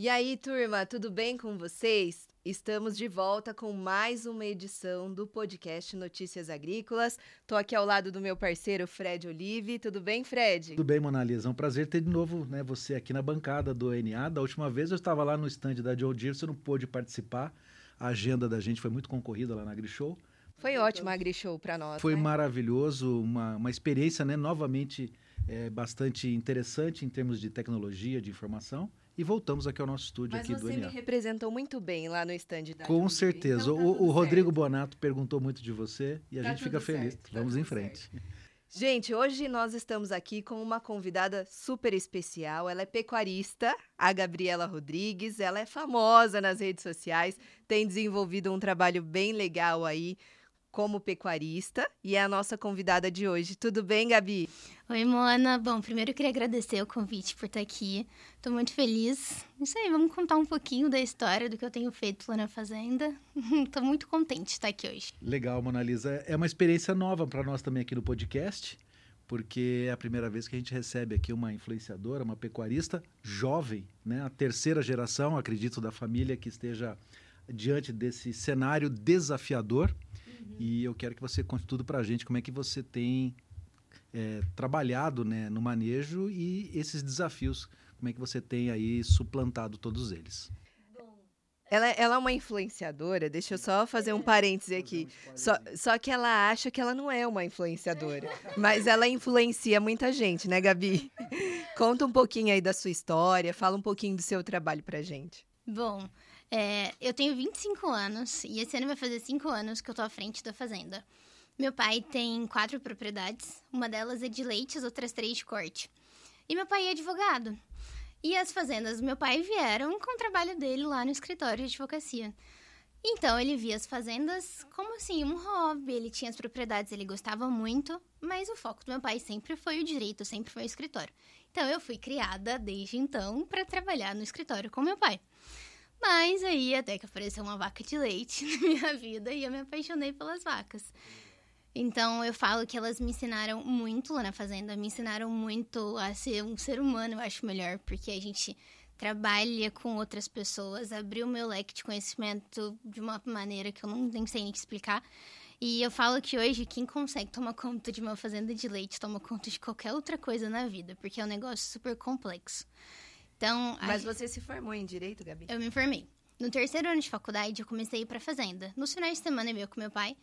E aí, turma, tudo bem com vocês? Estamos de volta com mais uma edição do podcast Notícias Agrícolas. Estou aqui ao lado do meu parceiro Fred Olive. Tudo bem, Fred? Tudo bem, Monalisa. É um prazer ter de novo né, você aqui na bancada do NA. Da última vez eu estava lá no stand da John Deere, você não pôde participar. A agenda da gente foi muito concorrida lá na AgriShow. Foi ótimo a AgriShow para nós. Foi né? maravilhoso, uma, uma experiência né, novamente é, bastante interessante em termos de tecnologia, de informação. E voltamos aqui ao nosso estúdio Mas aqui do você NA. me representou muito bem lá no stand da Com certeza. então tá o, o Rodrigo certo. Bonato perguntou muito de você e a Tá gente fica feliz. certo, tá Vamos tudo em frente. Gente, hoje nós estamos aqui com uma convidada super especial. Ela é pecuarista, a Gabriela Rodrigues. Ela é famosa nas redes sociais, tem desenvolvido um trabalho bem legal aí como pecuarista e é a nossa convidada de hoje. Tudo bem, Gabi? Oi, Mona. Bom, primeiro eu queria agradecer o convite por estar aqui. Estou muito feliz. Isso aí, vamos contar um pouquinho da história do que eu tenho feito lá na fazenda. Estou muito contente de estar aqui hoje. Legal, Monalisa. É uma experiência nova para nós também aqui no podcast, porque é a primeira vez que a gente recebe aqui uma influenciadora, uma pecuarista jovem, né? A terceira geração, acredito, da família que esteja diante desse cenário desafiador. E eu quero que você conte tudo para a gente, como é que você tem é, trabalhado né, no manejo e esses desafios, como é que você tem aí suplantado todos eles. Ela, ela é uma influenciadora, deixa eu só fazer um parêntese aqui. Só, só que ela acha que ela não é uma influenciadora, mas ela influencia muita gente, né, Gabi? Conta um pouquinho aí da sua história, fala um pouquinho do seu trabalho pra gente. Bom, é, eu tenho 25 anos e esse ano vai fazer 5 anos que eu tô à frente da fazenda. Meu pai tem quatro propriedades, uma delas é de leite, as outras três de corte. E meu pai é advogado. E as fazendas do meu pai vieram com o trabalho dele lá no escritório de advocacia. Então ele via as fazendas como assim, um hobby. Ele tinha as propriedades, ele gostava muito, mas o foco do meu pai sempre foi o direito, sempre foi o escritório. Então eu fui criada desde então para trabalhar no escritório com meu pai. Mas aí até que apareceu uma vaca de leite na minha vida e eu me apaixonei pelas vacas. Então eu falo que elas me ensinaram muito lá na fazenda, me ensinaram muito a ser um ser humano, eu acho melhor, porque a gente trabalha com outras pessoas, abriu meu leque de conhecimento de uma maneira que eu não nem sei nem explicar. E eu falo que hoje quem consegue tomar conta de uma fazenda de leite toma conta de qualquer outra coisa na vida, porque é um negócio super complexo. Então, Mas a- você se formou em direito, Gabi? eu me formei. No terceiro ano de faculdade, eu comecei a ir pra fazenda. Nos finais de semana, eu ia com meu pai.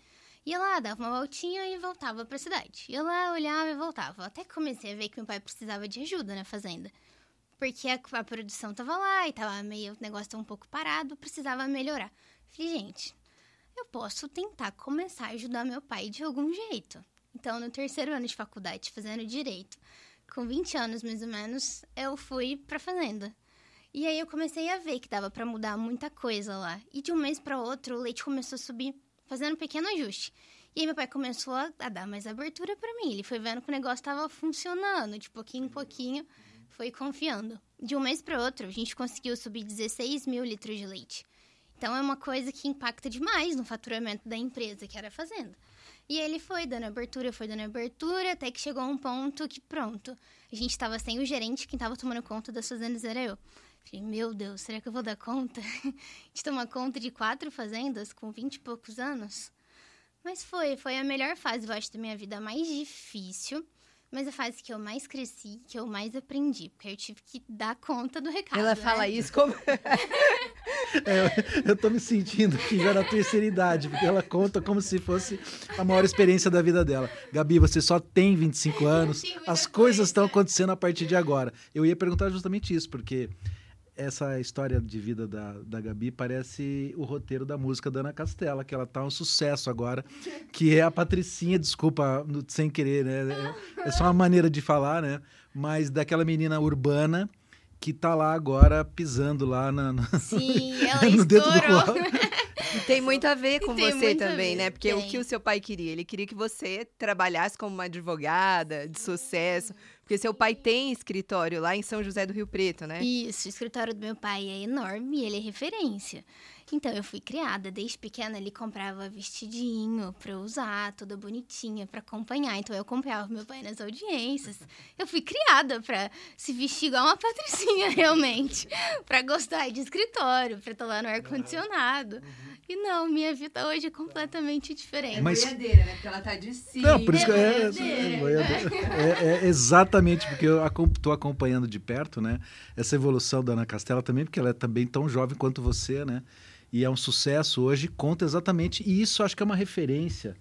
Ia lá, dava uma voltinha e voltava pra cidade. Ia lá, olhava e voltava. Até que comecei a ver que meu pai precisava de ajuda na fazenda. Porque a, a produção tava lá e tava meio, o negócio tava um pouco parado, precisava melhorar. Falei, gente, eu posso tentar começar a ajudar meu pai de algum jeito. Então, no terceiro ano de faculdade, fazendo direito, com 20 anos mais ou menos, eu fui pra fazenda. E aí eu comecei a ver que dava pra mudar muita coisa lá. E de um mês para outro, o leite começou a subir, fazendo um pequeno ajuste. E aí meu pai começou a, dar mais abertura pra mim. Ele foi vendo que o negócio tava funcionando, de pouquinho em pouquinho, foi confiando. De um mês para outro, a gente conseguiu subir 16 mil litros de leite. Então é uma coisa que impacta demais no faturamento da empresa, que era a fazenda. E ele foi dando abertura, foi dando abertura, até que chegou um ponto que pronto. A gente tava sem o gerente, quem tava tomando conta das fazendas era eu. Falei, meu Deus, será que eu vou dar conta de tomar conta de quatro fazendas com 20 e poucos anos? Mas foi, foi a melhor fase, eu acho, da minha vida, a mais difícil, mas a fase que eu mais cresci, que eu mais aprendi, porque eu tive que dar conta do recado. Ela né? fala isso como. É, eu tô me sentindo aqui já na terceira idade, porque ela conta como se fosse a maior experiência da vida dela. Gabi, você só tem 25 anos, as coisas coisa. estão acontecendo a partir de agora. Eu ia perguntar justamente isso, porque essa história de vida da, da Gabi parece o roteiro da música da Ana Castela, que ela tá um sucesso agora, que é a Patricinha, desculpa, no- sem querer, né? É, é só uma maneira de falar, né? Mas daquela menina urbana que tá lá agora pisando lá na, na- Sim, ela no dentro do estourou. copo. Tem muito a ver com você também, né? Porque o tem. que o seu pai queria? Ele queria que você trabalhasse como uma advogada de sucesso. Porque seu pai tem escritório lá em São José do Rio Preto, né? Isso, o escritório do meu pai é enorme e ele é referência. Então, eu fui criada. Desde pequena, ele comprava vestidinho pra eu usar, toda bonitinha, pra acompanhar. Então, eu acompanhava meu pai nas audiências. Eu fui criada pra se vestir igual uma patricinha, realmente. pra gostar de escritório, pra estar lá no ar-condicionado. E não, minha vida hoje é completamente diferente. É Mas- boiadeira, né? Porque ela tá de cima. Não, por isso que é, É, é, é- é exatamente porque eu estou acompanhando de perto, né? Essa evolução da Ana Castela também, porque ela é também tão jovem quanto você, né? E é um sucesso hoje, conta exatamente. E isso acho que é uma referência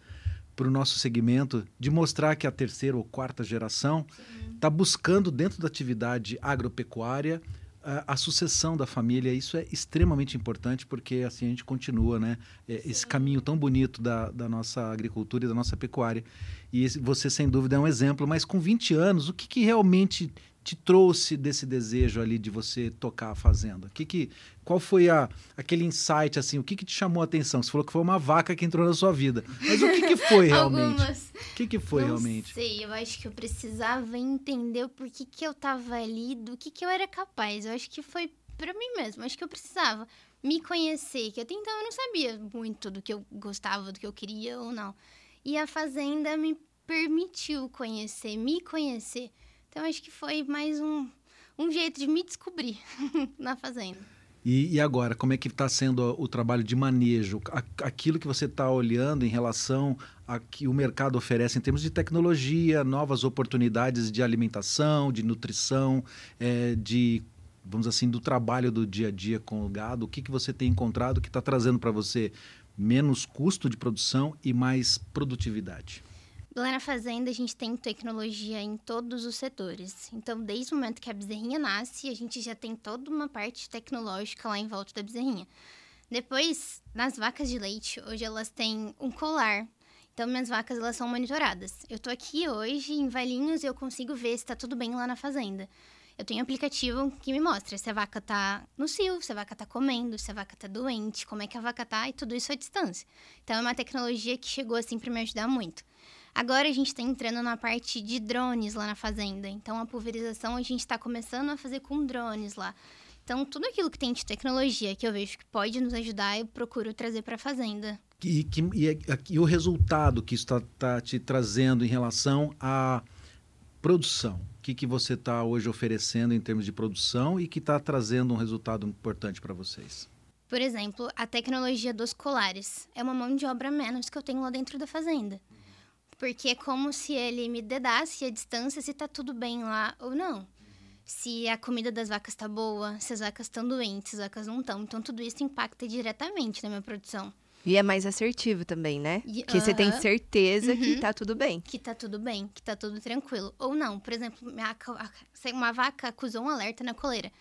para o nosso segmento de mostrar que a terceira ou quarta geração está buscando dentro da atividade agropecuária a, a sucessão da família. Isso é extremamente importante porque assim a gente continua, né? É, Esse caminho tão bonito da, da nossa agricultura e da nossa pecuária. E esse- você, sem dúvida, é um exemplo. Mas com 20 anos, o que, que realmente te trouxe desse desejo ali de você tocar a fazenda? O que que, qual foi a, aquele insight, assim? O que, que te chamou a atenção? Você falou que foi uma vaca que entrou na sua vida. Mas o que, que foi realmente? Algumas. O que, que foi não realmente? sei, eu acho que eu precisava entender o porquê que eu tava ali, do que que eu era capaz. Eu acho que foi pra mim mesmo, acho que eu precisava me conhecer, que até então eu não sabia muito do que eu gostava, do que eu queria ou não. E a fazenda me permitiu conhecer, me conhecer. Então acho que foi mais um, um jeito de me descobrir na fazenda. E, e agora, como é que está sendo o trabalho de manejo? Aquilo que você está olhando em relação a que o mercado oferece em termos de tecnologia, novas oportunidades de alimentação, de nutrição, eh, de, vamos assim, do trabalho do dia a dia com o gado. O que, que você tem encontrado que está trazendo para você menos custo de produção e mais produtividade? Lá na fazenda, a gente tem tecnologia em todos os setores. Então, desde o momento que a bezerrinha nasce, a gente já tem toda uma parte tecnológica lá em volta da bezerrinha. Depois, nas vacas de leite, hoje elas têm um colar. Então, minhas vacas, elas são monitoradas. Eu tô aqui hoje em Valinhos e eu consigo ver se tá tudo bem lá na fazenda. Eu tenho um aplicativo que me mostra se a vaca tá no cio, se a vaca tá comendo, se a vaca tá doente, como é que a vaca tá e tudo isso à distância. Então, é uma tecnologia que chegou assim para me ajudar muito. Agora a gente está entrando na parte de drones lá na fazenda. Então a pulverização a gente está começando a fazer com drones lá. Então tudo aquilo que tem de tecnologia que eu vejo que pode nos ajudar, eu procuro trazer para a fazenda. E, que- e é- e o resultado que isso está te trazendo em relação à produção? O que, que você está hoje oferecendo em termos de produção e que está trazendo um resultado importante para vocês? Por exemplo, a tecnologia dos colares é uma mão de obra menos que eu tenho lá dentro da fazenda. Porque é como se ele me dedasse a distância se tá tudo bem lá ou não. Se a comida das vacas tá boa, se as vacas estão doentes, se as vacas não estão. Então tudo isso impacta diretamente na minha produção. E é mais assertivo também, né? E- Porque você tem certeza que Uhum. tá tudo bem. que tá tudo bem, que tá tudo tranquilo. Ou não, por exemplo, uma vaca acusou um alerta na coleira.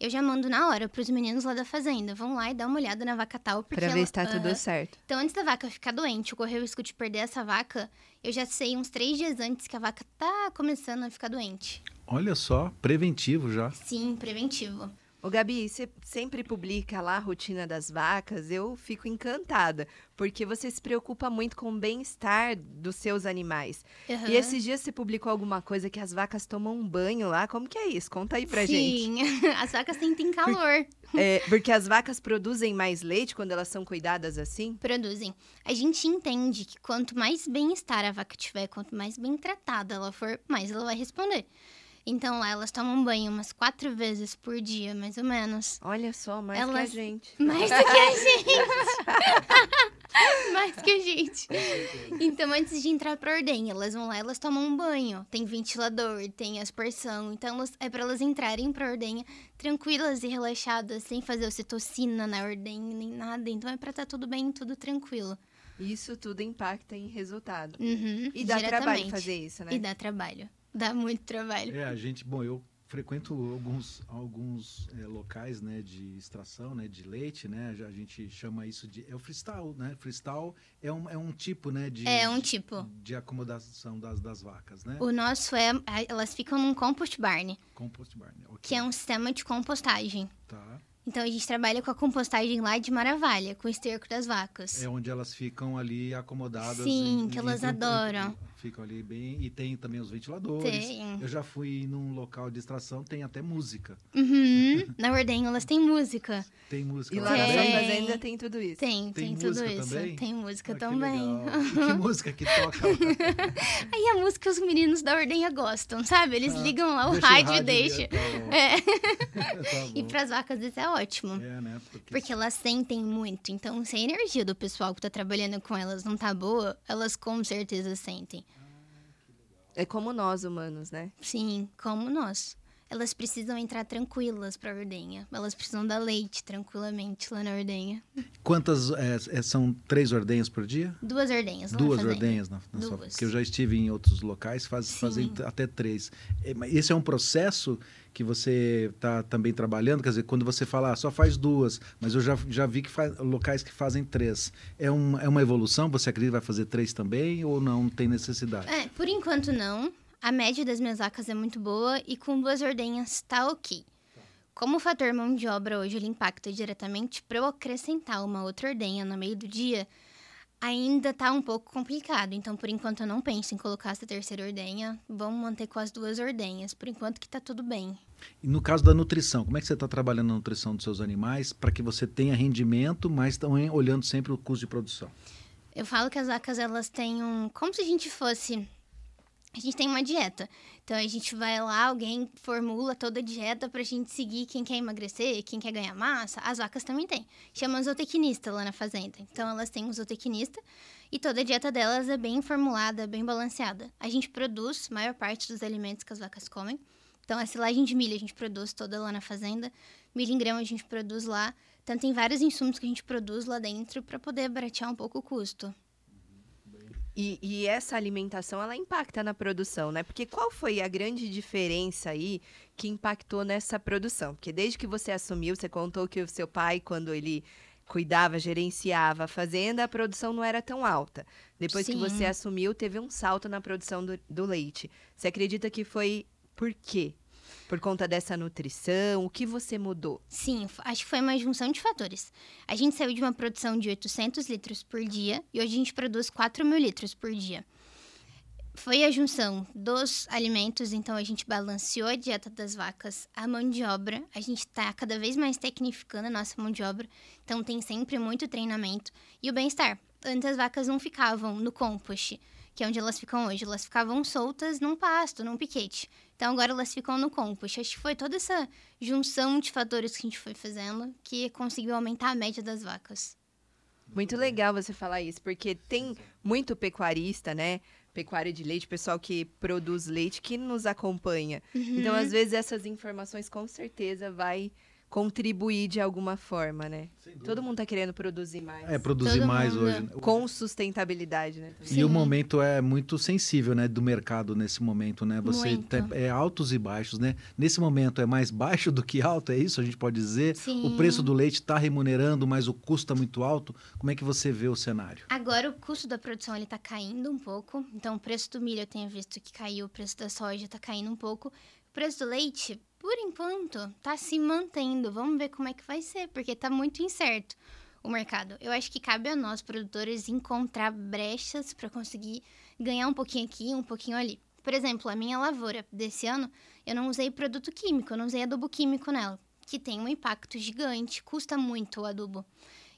Eu já mando na hora pros meninos lá da fazenda. Vão lá e dá uma olhada na vaca tal. Porque Pra ver ela- se tá tudo certo. Então, antes da vaca ficar doente, ocorreu o risco de perder essa vaca, eu já sei uns três dias antes que a vaca tá começando a ficar doente. Olha só, preventivo já. Sim, preventivo. Ô, Gabi, você sempre publica lá a rotina das vacas, eu fico encantada, porque você se preocupa muito com o bem-estar dos seus animais. Aham. E esses dias você publicou alguma coisa que as vacas tomam um banho lá, como que é isso? Conta aí pra gente. Sim, as vacas sentem calor. É, porque as vacas produzem mais leite quando elas são cuidadas assim? produzem. A gente entende que quanto mais bem-estar a vaca tiver, quanto mais bem tratada ela for, mais ela vai responder. Então lá elas tomam banho umas quatro vezes por dia, mais ou menos. Olha só, mais Elas- que a gente. Mais do que a gente. mais que a gente. Então, antes de entrar pra ordem, elas vão lá, elas tomam um banho. Tem ventilador, tem aspersão. Então, elas- é pra elas entrarem pra ordenha tranquilas e relaxadas, sem fazer ocitocina na ordem, nem nada. Então, é pra estar tudo bem, tudo tranquilo. Isso tudo impacta em resultado. Uhum, E dá trabalho fazer isso, né? E dá trabalho. Dá muito trabalho. É, a gente, bom, eu frequento alguns, alguns é, locais, né, de extração, né, de leite, né, a gente chama isso de, é o freestyle, né, freestyle é um, é um tipo, né, de... É um de- tipo. De acomodação das, das vacas, né? O nosso é. Elas ficam num compost barn, Compost barn, ok. que é um sistema de compostagem. Tá. Então a gente trabalha com a compostagem lá de Maravalha, com o esterco das vacas. É onde elas ficam ali acomodadas. Sim, em- que em- elas entre- adoram. Ficam ali bem. E tem também os ventiladores. Tem. Eu já fui num local de extração, tem até música. Uhum. Na ordenha elas têm música. Tem música E lá lá na Tem. fazenda tudo isso. Tem, Tem tem, tudo isso. também? Tem música Ah, que também. legal. E que música que toca? Aí a música os meninos da ordenha gostam, sabe? Eles Ah, ligam lá o rádio e deixa. ali, tá. É. Tá E pras vacas isso é ótimo. É, né? Porque, Porque elas sentem muito. Então, se a energia do pessoal que tá trabalhando com elas não tá boa, elas com certeza sentem. É como nós humanos, né? Sim, como nós. Elas precisam entrar tranquilas pra ordenha. Elas precisam dar leite tranquilamente lá na ordenha. Quantas é, é, são três ordenhas por dia? Duas ordenhas Duas na ordenhas na, na sua Duas. Porque eu já estive em outros locais, faz, Sim. fazem até três. É, Esse é um processo que você está também trabalhando, quer dizer, quando você fala, ah, só faz duas, mas eu já, já vi que faz, locais que fazem três. É, um, é uma evolução? Você acredita que vai fazer três também ou não tem necessidade? É, por enquanto não. A média das minhas vacas é muito boa e com duas ordenhas tá ok. Como o fator mão de obra hoje ele impacta diretamente, para eu acrescentar uma outra ordenha no meio do dia, ainda tá um pouco complicado. Então, por enquanto, eu não penso em colocar essa terceira ordenha. Vamos manter com as duas ordenhas. Por enquanto que tá tudo bem. E no caso da nutrição, como é que você está trabalhando a nutrição dos seus animais para que você tenha rendimento, mas também olhando sempre o custo de produção? Eu falo que as vacas elas têm um. Como se a gente fosse. A gente tem uma dieta. Então a gente vai lá, alguém formula toda a dieta pra gente seguir quem quer emagrecer, quem quer ganhar massa. As vacas também têm. Chama zootecnista lá na fazenda. Então elas têm um zootecnista e toda a dieta delas é bem formulada, bem balanceada. A gente produz a maior parte dos alimentos que as vacas comem. Então a silagem de milho a gente produz toda lá na fazenda. Milho em grão a gente produz lá. Então tem vários insumos que a gente produz lá dentro para poder baratear um pouco o custo. E, e essa alimentação, ela impacta na produção, né? Porque qual foi a grande diferença aí que impactou nessa produção? Porque desde que você assumiu, você contou que o seu pai, quando ele cuidava, gerenciava a fazenda, a produção não era tão alta. Depois que Sim. você assumiu, teve um salto na produção do, do leite. Você acredita que foi por quê? Por conta dessa nutrição? O que você mudou? Sim, acho que foi uma junção de fatores. A gente saiu de uma produção de 800 litros por dia e hoje a gente produz 4 mil litros por dia. Foi a junção dos alimentos, então a gente balanceou a dieta das vacas, a mão de obra, a gente está cada vez mais tecnificando a nossa mão de obra, então tem sempre muito treinamento. E o bem-estar. Antes as vacas não ficavam no compost, que é onde elas ficam hoje, elas ficavam soltas num pasto, num piquete. Então agora elas ficam no compost. Acho que foi toda essa junção de fatores que a gente foi fazendo que conseguiu aumentar a média das vacas. Muito legal você falar isso, porque tem muito pecuarista, né? Pecuária de leite, pessoal que produz leite que nos acompanha. Uhum. Então, às vezes, essas informações com certeza vai contribuir de alguma forma, né? Todo mundo tá querendo produzir mais. É, produzir Todo mais mundo. hoje. né? Com sustentabilidade, né? E o momento é muito sensível, né, do mercado nesse momento, né? Você Muito. tem- é altos e baixos, né? Nesse momento é mais baixo do que alto, é isso? A gente pode dizer. Sim. O preço do leite está remunerando, mas o custo está muito alto. Como é que você vê o cenário? Agora o custo da produção ele tá caindo um pouco. Então o preço do milho eu tenho visto que caiu, o preço da soja tá caindo um pouco. Preço do leite, por enquanto, tá se mantendo. Vamos ver como é que vai ser, porque tá muito incerto o mercado. Eu acho que cabe a nós, produtores, encontrar brechas para conseguir ganhar um pouquinho aqui, um pouquinho ali. Por exemplo, a minha lavoura desse ano, eu não usei produto químico, eu não usei adubo químico nela, que tem um impacto gigante, custa muito o adubo. O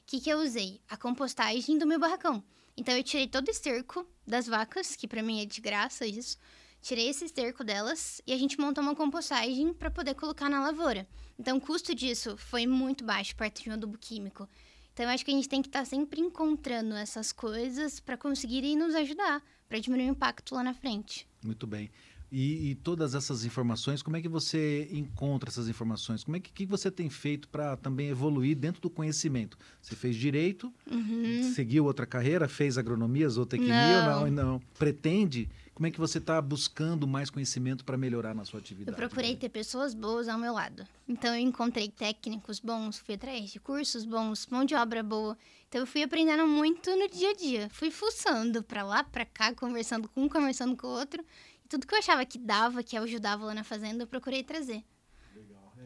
que, que eu usei? A compostagem do meu barracão. Então eu tirei todo o esterco das vacas, que pra mim é de graça isso. Tirei esse esterco delas e a gente montou uma compostagem para poder colocar na lavoura. Então o custo disso foi muito baixo perto de um adubo químico. Então eu acho que a gente tem que estar sempre encontrando essas coisas para conseguirem nos ajudar, para diminuir o impacto lá na frente. Muito bem. E, e todas essas informações, como é que você encontra essas informações? Como é que, que você tem feito para também evoluir dentro do conhecimento? Você fez direito, Uhum. seguiu outra carreira, fez agronomia, zootecnia Não. ou não? não? Pretende? Como é que você está buscando mais conhecimento para melhorar na sua Eu atividade? procurei ter pessoas boas ao meu lado. Então eu encontrei técnicos bons, fui atrás de cursos bons, mão de obra boa. Então eu fui aprendendo muito no dia a dia. Fui fuçando pra lá, pra cá, conversando com um, conversando com o outro. E tudo que eu achava que dava, que ajudava lá na fazenda, eu procurei trazer.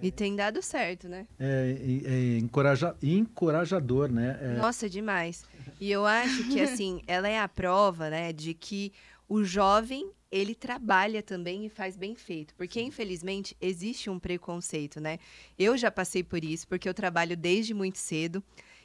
E tem dado certo, né? É, é, é encoraja- encorajador, né? É, Nossa, demais. E eu acho que, assim, ela é a prova, né, de que o jovem ele trabalha também e faz bem feito. Porque, infelizmente, existe um preconceito, né? Eu já passei por isso, porque eu trabalho desde muito cedo.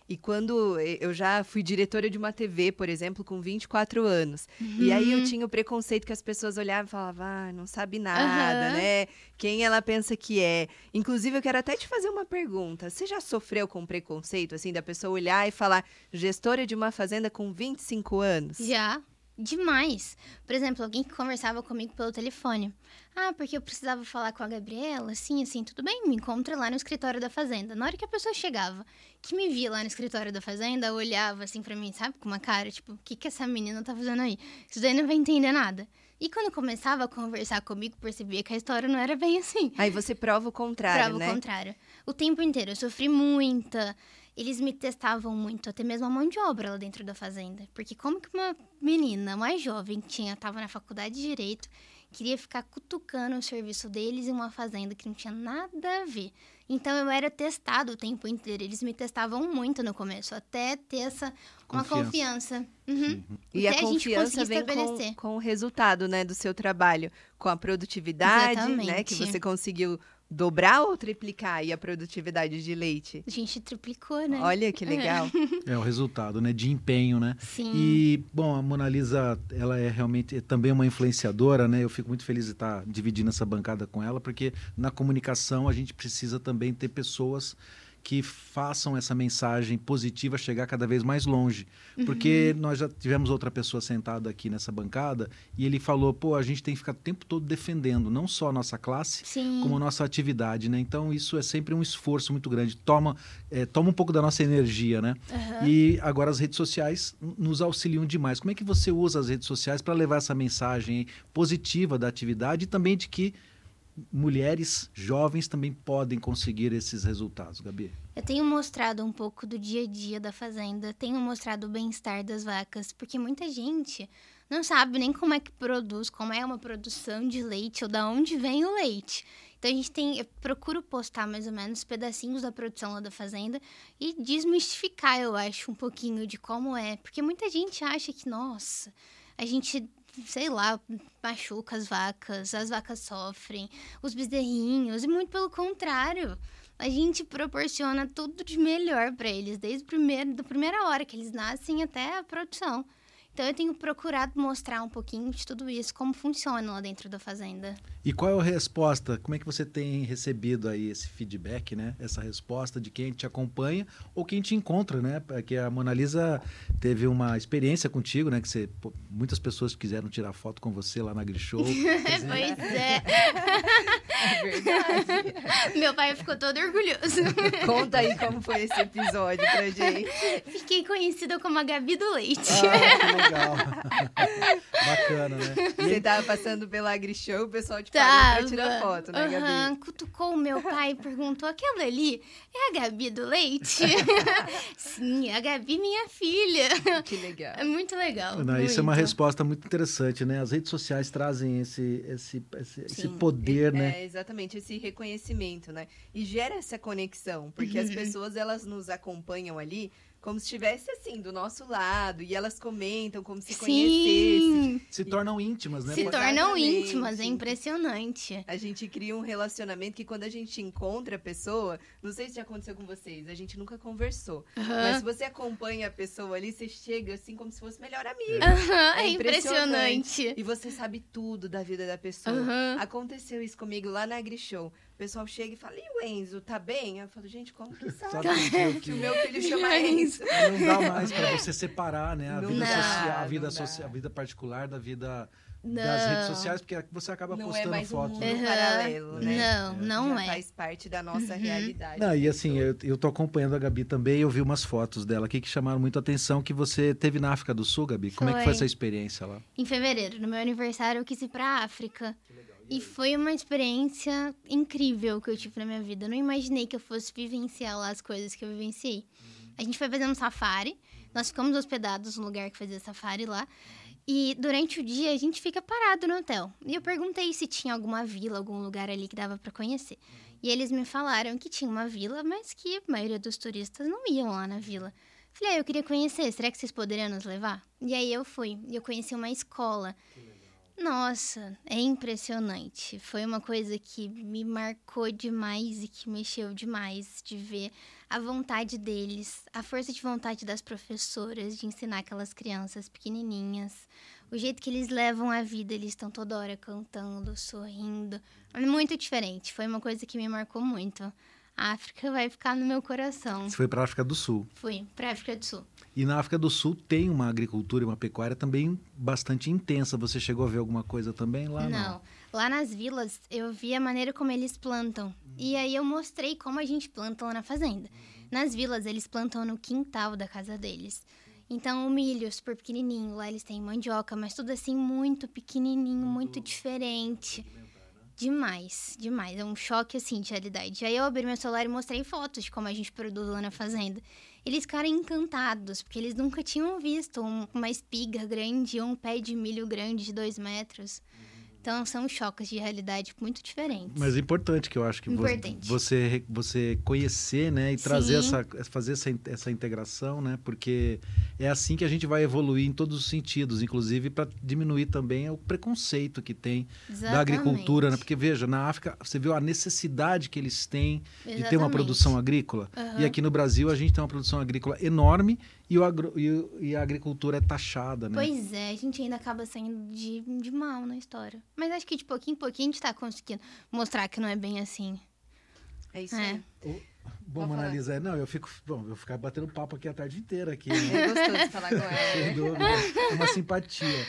E quando eu já fui diretora de uma TV, por exemplo, com 24 anos. Uhum. E aí eu tinha o preconceito que as pessoas olhavam e falavam, ah, não sabe nada, uhum. né? Quem ela pensa que é. Inclusive, eu quero até te fazer uma pergunta. Você já sofreu com preconceito, assim, da pessoa olhar e falar, gestora de uma fazenda com 25 anos? Já demais. Por exemplo, alguém que conversava comigo pelo telefone. Ah, porque eu precisava falar com a Gabriela, assim, assim, tudo bem, me encontra lá no escritório da fazenda. Na hora que a pessoa chegava, que me via lá no escritório da fazenda, olhava assim para mim, sabe, com uma cara, tipo, o que que essa menina tá fazendo aí? Isso daí não vai entender nada. E quando começava a conversar comigo, percebia que a história não era bem assim. Aí você prova o contrário, prova né? Prova o contrário. O tempo inteiro. Eu sofri muita eles me testavam muito, até mesmo a mão de obra lá dentro da fazenda. Porque como que uma menina mais jovem, que tinha, tava na faculdade de Direito, queria ficar cutucando o serviço deles em uma fazenda que não tinha nada a ver. Então eu era testado o tempo inteiro. Eles me testavam muito no começo, até ter essa uma confiança. confiança. Uhum. E até a confiança a vem com, com, o resultado, né, do seu trabalho, com a produtividade, Exatamente. né, que você conseguiu dobrar ou triplicar aí a produtividade de leite? A gente triplicou, né? Olha que legal. é o resultado, né? De empenho, né? Sim. E, bom, a Mona Lisa, ela é realmente é também uma influenciadora, né? Eu fico muito feliz de estar dividindo essa bancada com ela, porque na comunicação a gente precisa também ter pessoas que façam essa mensagem positiva chegar cada vez mais longe. Porque uhum. nós já tivemos outra pessoa sentada aqui nessa bancada e ele falou: pô, a gente tem que ficar o tempo todo defendendo não só a nossa classe, Sim. como a nossa atividade, né? Então isso é sempre um esforço muito grande. Toma, é, toma um pouco da nossa energia, né? Uhum. E agora as redes sociais nos auxiliam demais. Como é que você usa as redes sociais para levar essa mensagem positiva da atividade e também de que mulheres jovens também podem conseguir esses resultados, Gabi? Eu tenho mostrado um pouco do dia a dia da fazenda, tenho mostrado o bem-estar das vacas, porque muita gente não sabe nem como é que produz, como é uma produção de leite ou da onde vem o leite. Então a gente tem, eu procuro postar mais ou menos pedacinhos da produção lá da fazenda e desmistificar, eu acho, um pouquinho de como é, porque muita gente acha que, nossa, a gente sei lá, machuca as vacas, as vacas sofrem, os bezerrinhos, e muito pelo contrário. A gente proporciona tudo de melhor para eles, desde primeiro, da primeira hora que eles nascem até a produção. Então eu tenho procurado mostrar um pouquinho de tudo isso, como funciona lá dentro da fazenda. E qual é a resposta? Como é que você tem recebido aí esse feedback, né? Essa resposta de quem te acompanha ou quem te encontra, né? Porque a Mona Lisa teve uma experiência contigo, né? Que você, pô, muitas pessoas quiseram tirar foto com você lá na Grishow. pois é. é verdade. Meu pai ficou todo orgulhoso. Conta aí como foi esse episódio pra gente. Fiquei conhecida como a Gabi do Leite. Ah, legal. Bacana, né? Você tava passando pela AgriShow, o pessoal te parou pra tirar foto, né, Gabi? Uhum, cutucou o meu pai e perguntou, aquela ali é a Gabi do Leite? Sim, a Gabi, minha filha. Que legal. É muito legal. Não, muito. Isso é uma resposta muito interessante, né? As redes sociais trazem esse, esse, esse, esse poder, é, né? É, exatamente, esse reconhecimento, né? E gera essa conexão, porque uhum. as pessoas, elas nos acompanham ali como se estivesse assim, do nosso lado. E elas comentam como se conhecessem. Se tornam íntimas, né? Se tornam íntimas, é impressionante. A gente cria um relacionamento que quando a gente encontra a pessoa, não sei se já aconteceu com vocês, a gente nunca conversou. Uhum. Mas se você acompanha a pessoa ali, você chega assim como se fosse melhor amigo. Uhum, é, é impressionante. E você sabe tudo da vida da pessoa. Uhum. Aconteceu isso comigo lá na AgriShow. O pessoal chega e fala, e o Enzo, tá bem? Eu falo, gente, como que sabe? sabe que o meu filho chama Enzo. Não dá mais para você separar, né? A vida dá, social, a vida social, a vida particular da vida não. das redes sociais, porque você acaba não postando é mais fotos. Um mundo né? paralelo, né? Não, é. não Já é. Faz parte da nossa uhum. realidade. Não, e assim, eu, eu tô acompanhando a Gabi também, eu vi umas fotos dela aqui que chamaram muito a atenção que você teve na África do Sul, Gabi. Como foi. é que foi essa experiência lá? Em fevereiro, no meu aniversário, eu quis ir pra África. Que legal. E foi uma experiência incrível que eu tive na minha vida. Eu não imaginei que eu fosse vivenciar lá as coisas que eu vivenciei. Uhum. A gente foi fazer um safari. Nós ficamos hospedados no lugar que fazia safari lá. E durante o dia a gente fica parado no hotel. E eu perguntei se tinha alguma vila, algum lugar ali que dava para conhecer. E eles me falaram que tinha uma vila, mas que a maioria dos turistas não iam lá na vila. Falei, ah, eu queria conhecer, será que vocês poderiam nos levar? E aí eu fui. E eu conheci uma escola Nossa, é impressionante. Foi uma coisa que me marcou demais e que mexeu demais de ver a vontade deles, a força de vontade das professoras de ensinar aquelas crianças pequenininhas, o jeito que eles levam a vida, eles estão toda hora cantando, sorrindo. É muito diferente. Foi uma coisa que me marcou muito. A África vai ficar no meu coração. Você foi para a África do Sul. Fui para a África do Sul. E na África do Sul tem uma agricultura e uma pecuária também bastante intensa. Você chegou a ver alguma coisa também lá? Não. não. Lá nas vilas eu vi a maneira como eles plantam. E aí eu mostrei como a gente planta lá na fazenda. Nas vilas eles plantam no quintal da casa deles. Então o milho super pequenininho, lá eles têm mandioca, mas tudo assim muito pequenininho, muito diferente. Demais, demais. É um choque, assim, de realidade. Aí eu abri meu celular e mostrei fotos de como a gente produz lá na fazenda. Eles ficaram encantados, porque eles nunca tinham visto uma espiga grande um pé de milho grande de dois metros. Então são choques de realidade muito diferentes. Mas é importante que eu acho que importante. você você conhecer, né, e trazer Sim. essa fazer essa, essa integração, né? Porque é assim que a gente vai evoluir em todos os sentidos, inclusive para diminuir também o preconceito que tem Exatamente. da agricultura, né? Porque veja, na África você viu a necessidade que eles têm Exatamente. de ter uma produção agrícola. Uhum. E aqui no Brasil a gente tem uma produção agrícola enorme e, o agro, e, e, a agricultura é taxada, né? Pois é, a gente ainda acaba saindo de, de mal na história. Mas acho que de pouquinho em pouquinho a gente tá conseguindo mostrar que não é bem assim. É isso é. aí. bom, Mona Lisa, não, eu fico. Bom, eu vou ficar batendo papo aqui a tarde inteira aqui. Né? É gostoso falar com ela. É uma simpatia.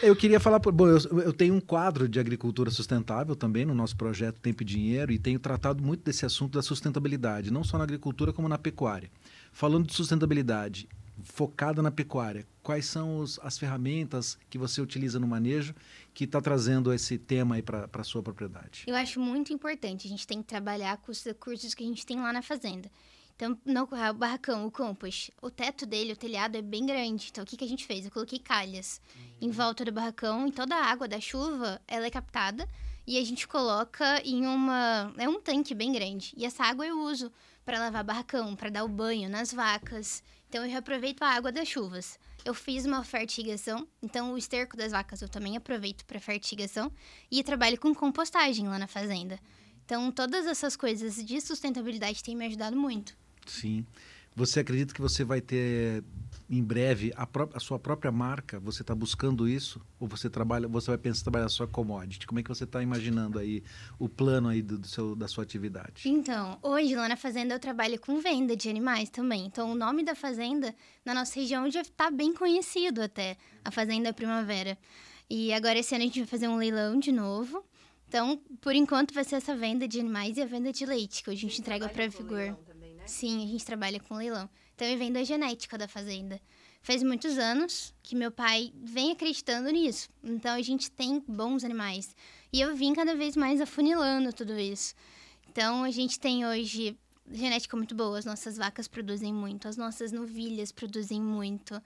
Eu queria falar, bom, eu, eu, tenho um quadro de agricultura sustentável também no nosso projeto Tempo e Dinheiro e tenho tratado muito desse assunto da sustentabilidade, não só na agricultura como na pecuária. Falando de sustentabilidade focada na pecuária, quais são os, as ferramentas que você utiliza no manejo que está trazendo esse tema aí para a sua propriedade? Eu acho muito importante. A gente tem que trabalhar com os recursos que a gente tem lá na fazenda. Então, no o barracão, o compost, o teto dele, o telhado é bem grande. Então, o que, que a gente fez? Eu coloquei calhas uhum. em volta do barracão e toda a água da chuva, ela é captada e a gente coloca em uma... É um tanque bem grande. E essa água eu uso para lavar barracão, para dar o banho nas vacas. Então eu reaproveito a água das chuvas. Eu fiz uma fertigação, então o esterco das vacas eu também aproveito para fertigação e trabalho com compostagem lá na fazenda. Então todas essas coisas de sustentabilidade têm me ajudado muito. Sim. Você acredita que você vai ter em breve a, a sua própria marca? Você está buscando isso? Ou você trabalha, você vai pensar em trabalhar só commodity? Como é que você está imaginando aí o plano aí do, do, seu, da sua atividade? Então, hoje lá na fazenda eu trabalho com venda de animais também. Então, o nome da fazenda na nossa região já está bem conhecido até, a Fazenda Primavera. E agora esse ano a gente vai fazer um leilão de novo. Então, por enquanto vai ser essa venda de animais e a venda de leite que a gente entrega para Vigor. Sim, a gente trabalha com leilão. Então eu vendo a genética da fazenda. Faz muitos anos que meu pai vem acreditando nisso. Então a gente tem bons animais. E eu vim cada vez mais afunilando tudo isso. Então a gente tem hoje genética muito boa, as nossas vacas produzem muito, as nossas novilhas produzem muito.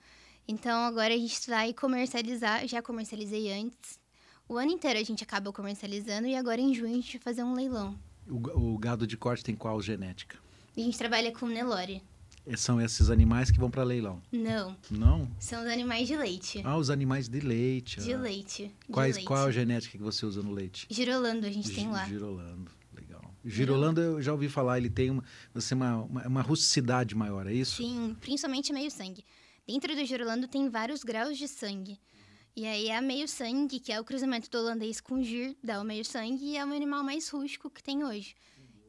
Então agora a gente vai comercializar, já comercializei antes. O ano inteiro a gente acaba comercializando e agora em junho a gente vai fazer um leilão. O, o gado de corte tem qual genética? A gente trabalha com Nelore. São esses animais que vão para leilão? Não. Não? São os animais de leite. Ah, os animais de leite. De ah. leite. De Quais, leite. Qual a genética que você usa no leite? Girolando a gente G tem lá. Girolando, legal. Girolando eu já ouvi falar, ele tem uma, você, uma, uma, uma rusticidade maior, é isso? Sim, principalmente meio sangue. Dentro do girolando tem vários graus de sangue. E aí é a meio sangue, que é o cruzamento do holandês com gir, dá o meio sangue e é o animal mais rústico que tem hoje.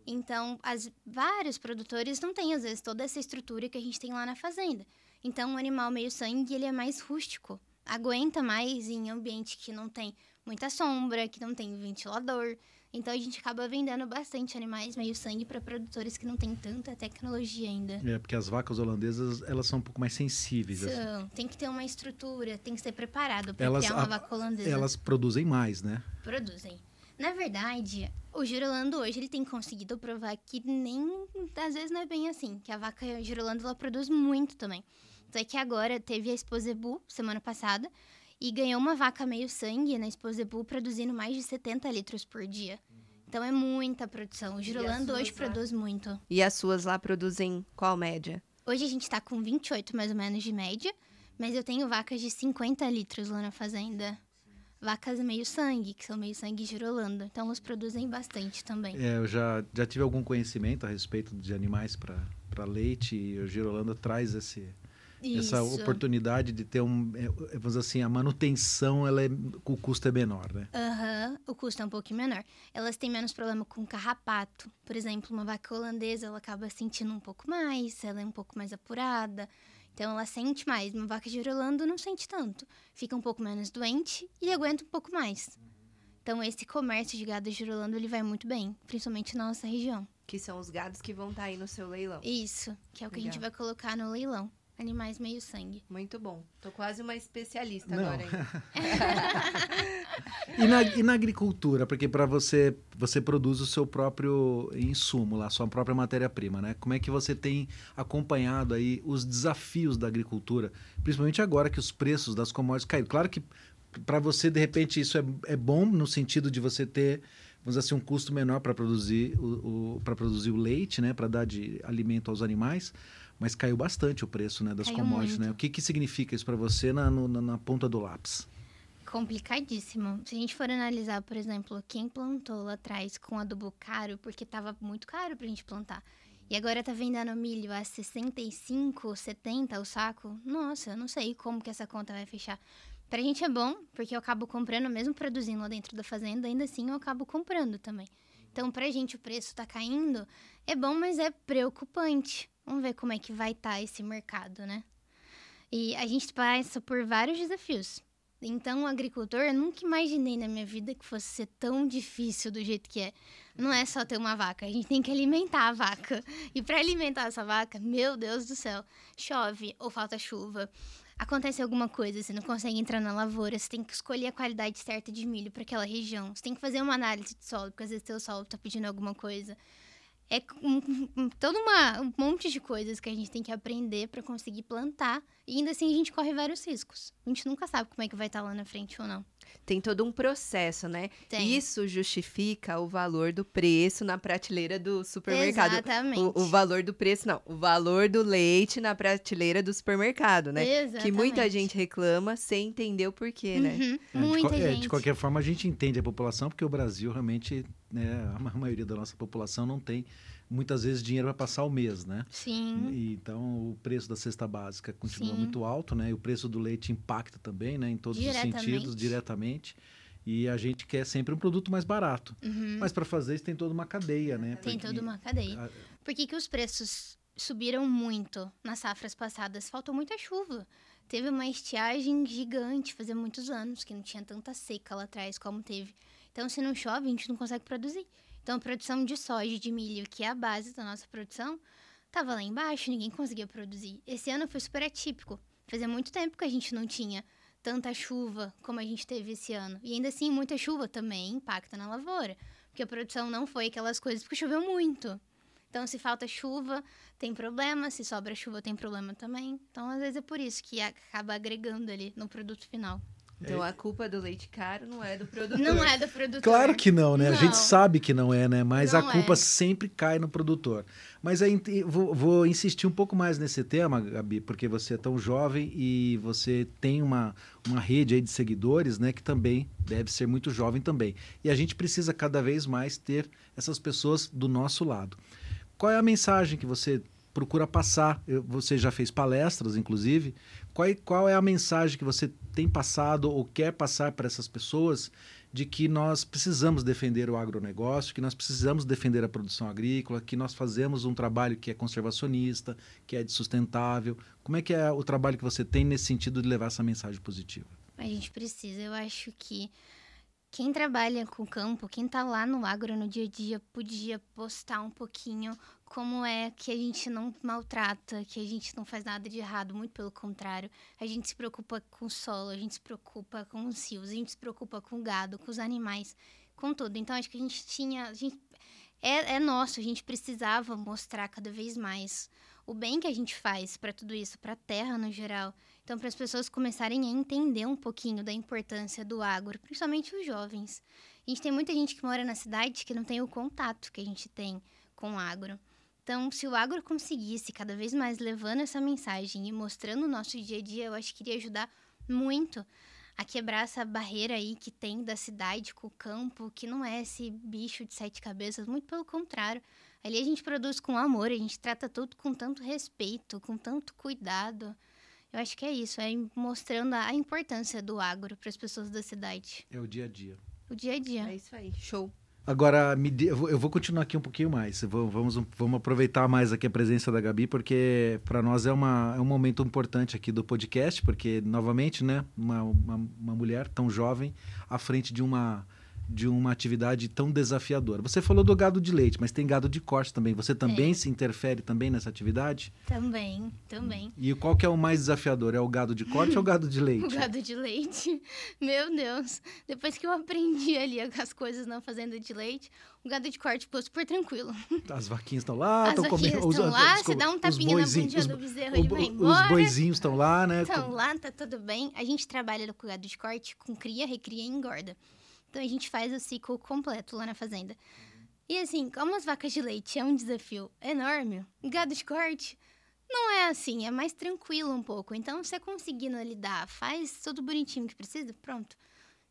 Então, as, vários produtores não têm, às vezes, toda essa estrutura que a gente tem lá na fazenda. Então, o animal meio sangue, ele é mais rústico. Aguenta mais em ambiente que não tem muita sombra, que não tem ventilador. Então, a gente acaba vendendo bastante animais meio sangue para produtores que não têm tanta tecnologia ainda. É, porque as vacas holandesas, elas são um pouco mais sensíveis. Assim. São. Tem que ter uma estrutura, tem que ser preparado para criar uma a, vaca holandesa. Elas produzem mais, né? Produzem. Na verdade, o Girolando hoje ele tem conseguido provar que nem às vezes não é bem assim, que a vaca Girolando ela produz muito também. Até que agora teve a Esposebu semana passada e ganhou uma vaca meio sangue na Esposebu produzindo mais de 70 litros por dia. Então é muita produção. O Girolando hoje lá? produz muito. E as suas lá produzem qual média? Hoje a gente está com 28 mais ou menos de média, mas eu tenho vacas de 50 litros lá na fazenda. Vacas meio sangue, que são meio sangue girolando. Então elas produzem bastante também. É, eu já, já tive algum conhecimento a respeito de animais para leite e o girolando traz esse, essa oportunidade de ter um, é, vamos dizer assim, a manutenção, ela é, o custo é menor, né? Aham, o custo é um pouquinho menor. Elas têm menos problema com carrapato. Por exemplo, uma vaca holandesa, ela acaba sentindo um pouco mais, ela é um pouco mais apurada. Então ela sente mais. Uma vaca girolando não sente tanto. Fica um pouco menos doente e aguenta um pouco mais. Então esse comércio de gado girolando, ele vai muito bem, principalmente na nossa região. Que são os gados que vão estar aí no seu leilão. Isso, que é o que a gente vai Legal. colocar no leilão. Animais meio sangue. Muito bom. Tô quase uma especialista Não. agora, hein? E na, e na agricultura, porque para você você produz o seu próprio insumo, lá, a sua própria matéria-prima, né? Como é que você tem acompanhado aí os desafios da agricultura, principalmente agora que os preços das commodities caíram? Claro que para você de repente isso é, é bom no sentido de você ter vamos dizer assim, um custo menor para produzir o, o para produzir o leite, né, para dar de alimento aos animais, mas caiu bastante o preço, né, das Caiu commodities, muito. né? O que que significa isso para você na, no- na, na ponta do lápis? Complicadíssimo. Se a gente for analisar, por exemplo, quem plantou lá atrás com adubo caro, porque tava muito caro pra gente plantar. E agora tá vendendo milho a 65, 70 o saco. Nossa, eu não sei como que essa conta vai fechar. Pra gente é bom, porque eu acabo comprando, mesmo produzindo lá dentro da fazenda, ainda assim eu acabo comprando também. Então, pra gente o preço tá caindo, é bom, mas é preocupante. Vamos ver como é que vai estar esse mercado, né? E a gente passa por vários desafios. Então, o agricultor, eu nunca imaginei na minha vida que fosse ser tão difícil do jeito que é. Não é só ter uma vaca, a gente tem que alimentar a vaca. E para alimentar essa vaca, meu Deus do céu, chove ou falta chuva. Acontece alguma coisa, você não consegue entrar na lavoura, você tem que escolher a qualidade certa de milho para aquela região. Você tem que fazer uma análise de solo, porque às vezes seu solo está pedindo alguma coisa. É um, todo uma, um monte de coisas que a gente tem que aprender para conseguir plantar. E ainda assim a gente corre vários riscos. A gente nunca sabe como é que vai estar lá na frente ou não. Tem todo um processo, né? Tem. Isso justifica o valor do preço na prateleira do supermercado. Exatamente. O, o valor do preço, não. O valor do leite na prateleira do supermercado, né? Exatamente. Que muita gente reclama sem entender o porquê, né? Uhum, É, de muita é, gente. de qualquer forma, a gente entende a população, porque o Brasil realmente, né, a ma- maioria da nossa população não tem muitas vezes dinheiro para passar o mês, né? Sim. E, então o preço da cesta básica continua Sim. muito alto, né? E o preço do leite impacta também, né? Em todos os sentidos, diretamente. E a gente quer sempre um produto mais barato. Uhum. Mas para fazer isso tem toda uma cadeia, né? Tem Porque- toda uma cadeia. Por que, que os preços subiram muito nas safras passadas? Faltou muita chuva. Teve uma estiagem gigante, fazia muitos anos que não tinha tanta seca lá atrás como teve. Então, se não chove, a gente não consegue produzir. Então, a produção de soja e de milho, que é a base da nossa produção, tava lá embaixo, ninguém conseguia produzir. Esse ano foi super atípico. Fazia muito tempo que a gente não tinha tanta chuva como a gente teve esse ano. E ainda assim, muita chuva também impacta na lavoura. Porque a produção não foi aquelas coisas, porque choveu muito. Então, se falta chuva, tem problema. Se sobra chuva, tem problema também. Então, às vezes é por isso que acaba agregando ali no produto final. Então a culpa do leite caro não é do produtor. Não é do produtor. Claro que não, né? A Não. gente sabe que não é, né? Mas a Não culpa é. sempre cai no produtor. Mas aí ent- vou, vou insistir um pouco mais nesse tema, Gabi, porque você é tão jovem e você tem uma, uma rede aí de seguidores, né? Que também deve ser muito jovem também. E a gente precisa cada vez mais ter essas pessoas do nosso lado. Qual é a mensagem que você procura passar? Eu- Você já fez palestras, inclusive. Qual, é- qual é a mensagem que você tem passado ou quer passar para essas pessoas de que nós precisamos defender o agronegócio, que nós precisamos defender a produção agrícola, que nós fazemos um trabalho que é conservacionista, que é de sustentável? Como é que é o trabalho que você tem nesse sentido de levar essa mensagem positiva? A gente precisa. Eu acho que quem trabalha com o campo, quem tá lá no agro no dia a dia, podia postar um pouquinho como é que a gente não maltrata, que a gente não faz nada de errado, muito pelo contrário. A gente se preocupa com o solo, a gente se preocupa com os rios, a gente se preocupa com o gado, com os animais, com tudo. Então acho que a gente tinha. A gente, é, é nosso, a gente precisava mostrar cada vez mais o bem que a gente faz para tudo isso, para a terra no geral. Então, para as pessoas começarem a entender um pouquinho da importância do agro, principalmente os jovens. A gente tem muita gente que mora na cidade que não tem o contato que a gente tem com o agro. Então, se o agro conseguisse cada vez mais levando essa mensagem e mostrando o nosso dia a dia, eu acho que iria ajudar muito a quebrar essa barreira aí que tem da cidade com o campo, que não é esse bicho de sete cabeças, muito pelo contrário. Ali a gente produz com amor, a gente trata tudo com tanto respeito, com tanto cuidado. Eu acho que é isso, é mostrando a importância do agro para as pessoas da cidade. É o dia a dia. O dia a dia. É isso aí, show. Agora, de- eu vou- continuar aqui um pouquinho mais. Vamos, vamos aproveitar mais aqui a presença da Gabi, porque para nós é, uma, é um momento importante aqui do podcast, porque, novamente, né, uma, uma, uma mulher tão jovem à frente de uma, de uma atividade tão desafiadora. Você falou do gado de leite, mas tem gado de corte também. Você também se interfere também nessa atividade? Também, também. E qual que é o mais desafiador? É o gado de corte ou o gado de leite? O gado de leite. Meu Deus. Depois que eu aprendi ali as coisas na fazenda de leite, o gado de corte ficou super tranquilo. As vaquinhas estão lá, estão comendo. os- estão lá, desculpa, você dá um os tapinha na bundinha os- do bezerro, o- ele vai Os embora. boizinhos estão lá, né? Então, lá tá tudo bem. A gente trabalha com gado de corte com cria, recria e engorda. Então, a gente faz o ciclo completo lá na fazenda. E assim, como as vacas de leite é um desafio enorme, gado de corte não é assim, é mais tranquilo um pouco. Então, você conseguindo lidar, faz tudo bonitinho que precisa, pronto,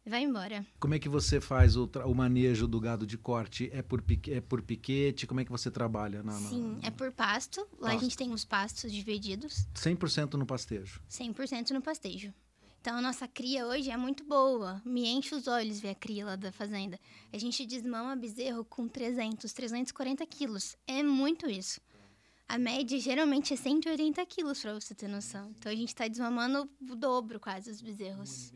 vai embora. Como é que você faz o, o manejo do gado de corte? É por, é por piquete? Como é que você trabalha? Na, na- Sim, é por pasto. Lá a gente tem os pastos divididos. 100% no pastejo. 100% no pastejo. Então, a nossa cria hoje é muito boa. Me enche os olhos ver a cria lá da fazenda. A gente desmama bezerro com 300, 340 quilos. É muito isso. A média geralmente é 180 quilos, pra você ter noção. Então, a gente tá desmamando o dobro quase os bezerros.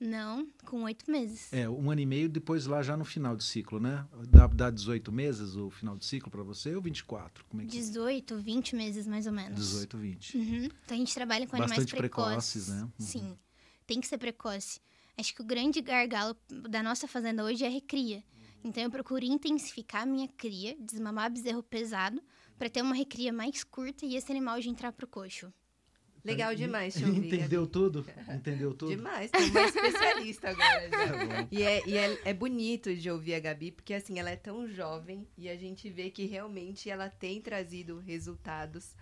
Não, com oito meses. É, um ano e meio depois lá já no final do ciclo, né? Dá, dá 18 meses o final do ciclo para você ou 24? Como é que 18, 20 meses mais ou menos. 18, 20. Uhum. Então a gente trabalha com animais Bastante precoces. precoces, né? Uhum. Sim, tem que ser precoce. Acho que o grande gargalo da nossa fazenda hoje é a recria. Então eu procuro intensificar a minha cria, desmamar bezerro pesado, para ter uma recria mais curta e esse animal já entrar pro coxo. Legal demais te ouvir. Entendeu tudo? Entendeu tudo? Demais, tem uma especialista agora já. Tá. E, é, e é, é bonito de ouvir a Gabi, porque assim, ela é tão jovem e a gente vê que realmente ela tem trazido resultados.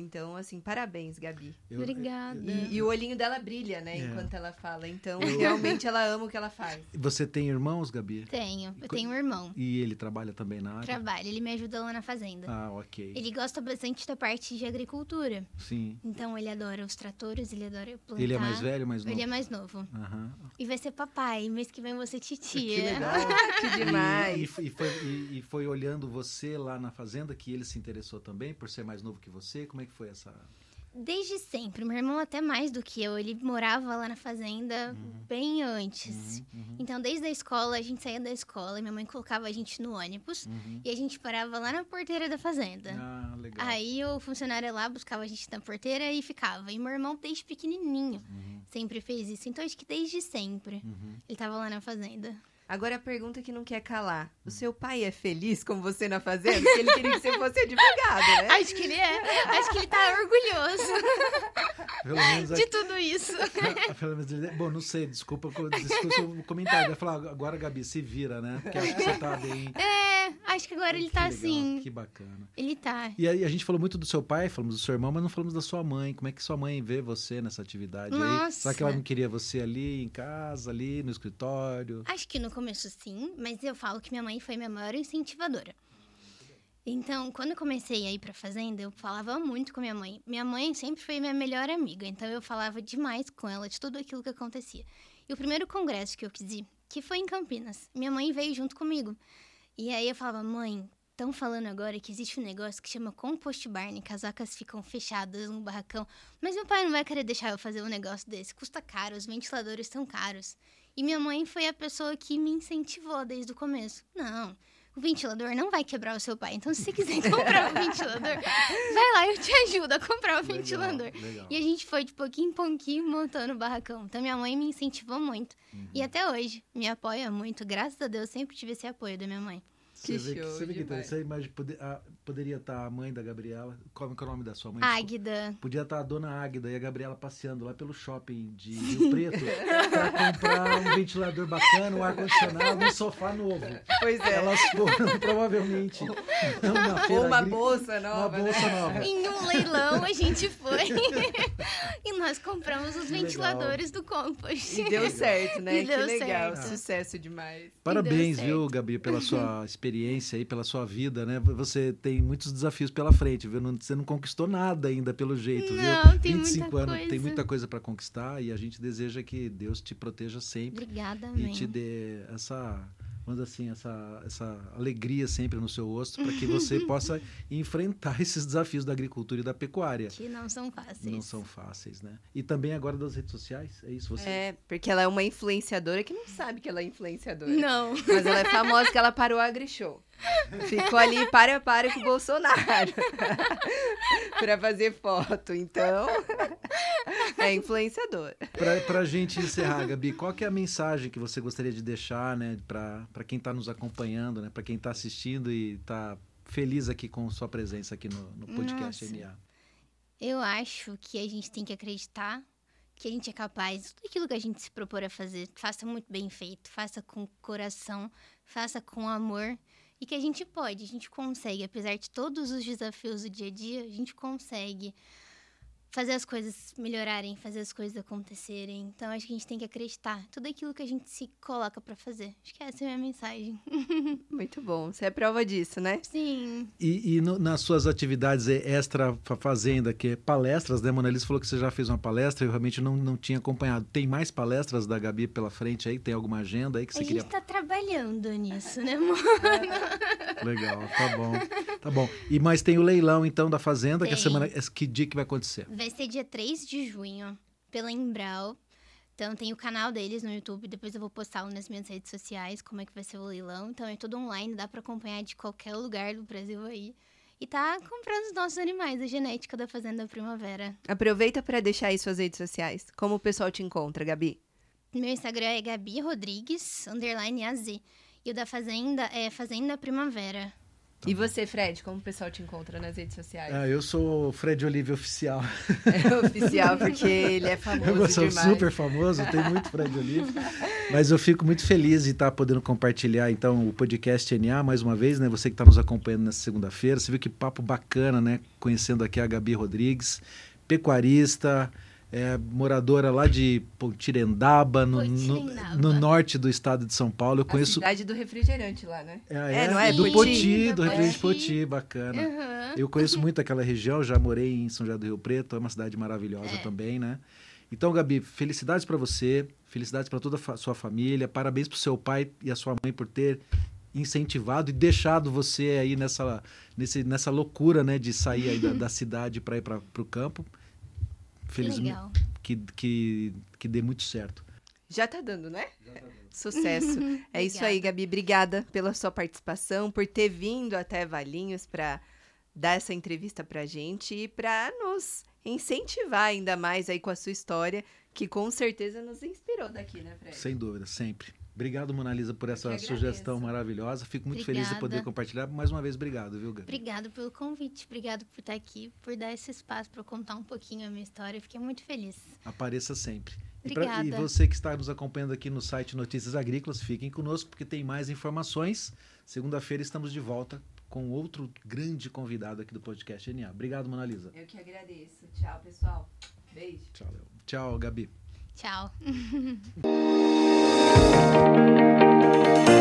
Então, assim, parabéns, Gabi. Eu- Obrigada. E, e o olhinho dela brilha, né, É. enquanto ela fala. Então, realmente ela ama o que ela faz. Você tem irmãos, Gabi? Tenho, eu tenho um irmão. E ele trabalha também na área? Trabalha, ele me ajuda lá na fazenda. Ah, ok. Ele gosta bastante da parte de agricultura. Sim. Então ele adora os tratores, ele adora plantar. Ele é mais velho mais novo? Ele é mais novo. Aham. E vai ser papai. Mês que vem você titia. Que legal. Que demais. E, e foi- e foi, e- e foi olhando você lá na fazenda que ele se interessou também, por ser mais novo que você? Como é que foi essa... Desde sempre. Meu irmão até mais do que eu. Ele morava lá na fazenda bem antes. Uhum, Então, desde a escola, a gente saía da escola e minha mãe colocava a gente no ônibus. uhum. E a gente parava lá na porteira da fazenda. Ah, legal. Aí o funcionário lá buscava a gente na porteira e ficava. E meu irmão, desde pequenininho, Uhum, sempre fez isso. Então, acho que desde sempre uhum. ele tava lá na fazenda. Agora a pergunta que não quer calar. O seu pai é feliz com você na fazenda? Porque ele queria que você fosse advogado, né? Acho que ele é. Acho que ele tá orgulhoso Pelo menos de tudo isso. Pelo menos ele- Bom, não sei, desculpa, desculpa o comentário. Vai falar, agora, Gabi, se vira, né? Porque acho que você tá bem. É, acho que agora ele Que tá legal, assim. Que bacana. Ele tá. E aí a gente falou muito do seu pai, falamos do seu irmão, mas não falamos da sua mãe. Como é que sua mãe vê você nessa atividade aí? Nossa. Será que ela não queria você ali em casa, ali no escritório? Acho que no começo sim, mas eu falo que minha mãe foi minha maior incentivadora. Então, quando eu comecei a ir pra fazenda, eu falava muito com minha mãe. Minha mãe sempre foi minha melhor amiga, então eu falava demais com ela de tudo aquilo que acontecia. E o primeiro congresso que eu quis ir, que foi em Campinas, minha mãe veio junto comigo. E aí eu falava, mãe, estão falando agora que existe um negócio que chama compost barn, que as vacas ficam fechadas no barracão. Mas meu pai não vai querer deixar eu fazer um negócio desse, custa caro, os ventiladores estão caros. E minha mãe foi a pessoa que me incentivou desde o começo. Não, o ventilador não vai quebrar o seu pai. Então, se você quiser comprar um ventilador, vai lá, eu te ajudo a comprar o ventilador. Legal. E a gente foi de pouquinho em pouquinho montando o barracão. Então, minha mãe me incentivou muito. Uhum. E até hoje, me apoia muito. Graças a Deus, sempre tive esse apoio da minha mãe. Você Que vê que, você vê que interessante, mas a- poderia estar a mãe da Gabriela. Qual que é o nome da sua mãe? Águida. Podia estar a dona Águida e a Gabriela passeando lá pelo shopping de Rio Preto para comprar um ventilador bacana, um ar-condicionado, um sofá novo. Pois é. Elas foram provavelmente Ou uma agrícola, bolsa uma nova, bolsa né? nova. Em um leilão a gente foi. E nós compramos os ventiladores do compost. E deu certo, né? E deu que legal, certo. sucesso demais. Parabéns, viu, Gabi, pela sua experiência aí, pela sua vida, né? Você tem muitos desafios pela frente, viu? Não- Você não conquistou nada ainda pelo jeito, Não, viu? tem muita anos, tem coisa. muita coisa para conquistar e a gente deseja que Deus te proteja sempre Obrigada, e amém. te dê essa, dizer assim, essa, essa alegria sempre no seu rosto para que você possa enfrentar esses desafios da agricultura e da pecuária. Que não são fáceis. Não são fáceis, né? E também agora das redes sociais, é isso? Você É, porque ela é uma influenciadora que não sabe que ela é influenciadora. Não. Mas ela é famosa que ela parou a AgriShow. Ficou ali para a para com o Bolsonaro. pra fazer foto. Então, é influenciadora. Pra, pra gente encerrar, Gabi, qual que é a mensagem que você gostaria de deixar, né, pra, pra quem tá nos acompanhando, né, pra quem tá assistindo e tá feliz aqui com sua presença aqui no, no podcast Nossa. NA? Eu acho que a gente tem que acreditar que a gente é capaz. Tudo aquilo que a gente se propor a fazer, faça muito bem feito, faça com coração, faça com amor. E que a gente pode, a gente consegue, apesar de todos os desafios do dia a dia, a gente consegue fazer as coisas melhorarem, fazer as coisas acontecerem. Então acho que a gente tem que acreditar. Tudo aquilo que a gente se coloca pra fazer. Acho que essa é a minha mensagem. Muito bom. Você é prova disso, né? Sim. E, e no- nas suas atividades extra fa- fazenda, que é palestras, né, Mona Lisa falou que você já fez uma palestra, eu realmente não, não tinha acompanhado. Tem mais palestras da Gabi pela frente aí? Tem alguma agenda aí que A você gente queria... tá trabalhando nisso, né, amor? Legal, tá bom, tá bom. E mais tem o leilão, então, da fazenda, que a Tem. semana... Que dia que vai acontecer? Vai ser dia 3 de junho, pela Embral. Então tem o canal deles no YouTube, depois eu vou postá-lo nas minhas redes sociais, como é que vai ser o leilão. Então é tudo online, dá pra acompanhar de qualquer lugar do Brasil aí. E tá comprando os nossos animais, a genética da Fazenda Primavera. Aproveita para deixar aí suas redes sociais. Como o pessoal te encontra, Gabi? Meu Instagram é Gabi Rodrigues, underline AZ. E o da Fazenda é Fazenda Primavera. E você, Fred, como o pessoal te encontra nas redes sociais? Ah, eu sou o Fred Olive oficial. É oficial, porque ele é famoso Eu sou demais. super famoso, tem muito Fred Olive. Mas eu fico muito feliz de estar podendo compartilhar, então, o podcast NA mais uma vez, né? Você que está nos acompanhando nessa segunda-feira. Você viu que papo bacana, né? Conhecendo aqui a Gabi Rodrigues, pecuarista, é, moradora lá de Pontirendaba, no, no, no norte do estado de São Paulo. Eu A conheço. cidade do refrigerante lá, né? É, É, não é? do Poti? Poti, do Refrigerante Poti. Poti, bacana. Uhum. Eu conheço muito aquela região, já morei em São José do Rio Preto, é uma cidade maravilhosa É. também, né? Então, Gabi, felicidades para você, felicidades para toda a fa- sua família, parabéns pro seu pai e a sua mãe por ter incentivado e deixado você aí nessa, nesse, nessa loucura, né, de sair aí da, da cidade para ir para o campo. Felizmente que, que, que dê muito certo. Já tá dando, né? Sucesso. É isso aí. Gabi. Obrigada pela sua participação, por ter vindo até Valinhos para dar essa entrevista pra gente e para nos incentivar ainda mais aí com a sua história, que com certeza nos inspirou daqui, né, Fred? Sem dúvida, sempre. Obrigado, Mona Lisa, por essa sugestão maravilhosa. Fico muito feliz de poder Obrigada. compartilhar. Mais uma vez, obrigado, viu, Gabi? Obrigado pelo convite, obrigado por estar aqui, por dar esse espaço para eu contar um pouquinho a minha história. Fiquei muito feliz. Apareça sempre. E, pra- e Obrigada. você que está nos acompanhando aqui no site Notícias Agrícolas, fiquem conosco porque tem mais informações. Segunda-feira estamos de volta com outro grande convidado aqui do podcast NA. Obrigado, Mona Lisa. Eu que agradeço. Tchau, pessoal. Beijo. Tchau, Léo. Tchau, Gabi. Ciao.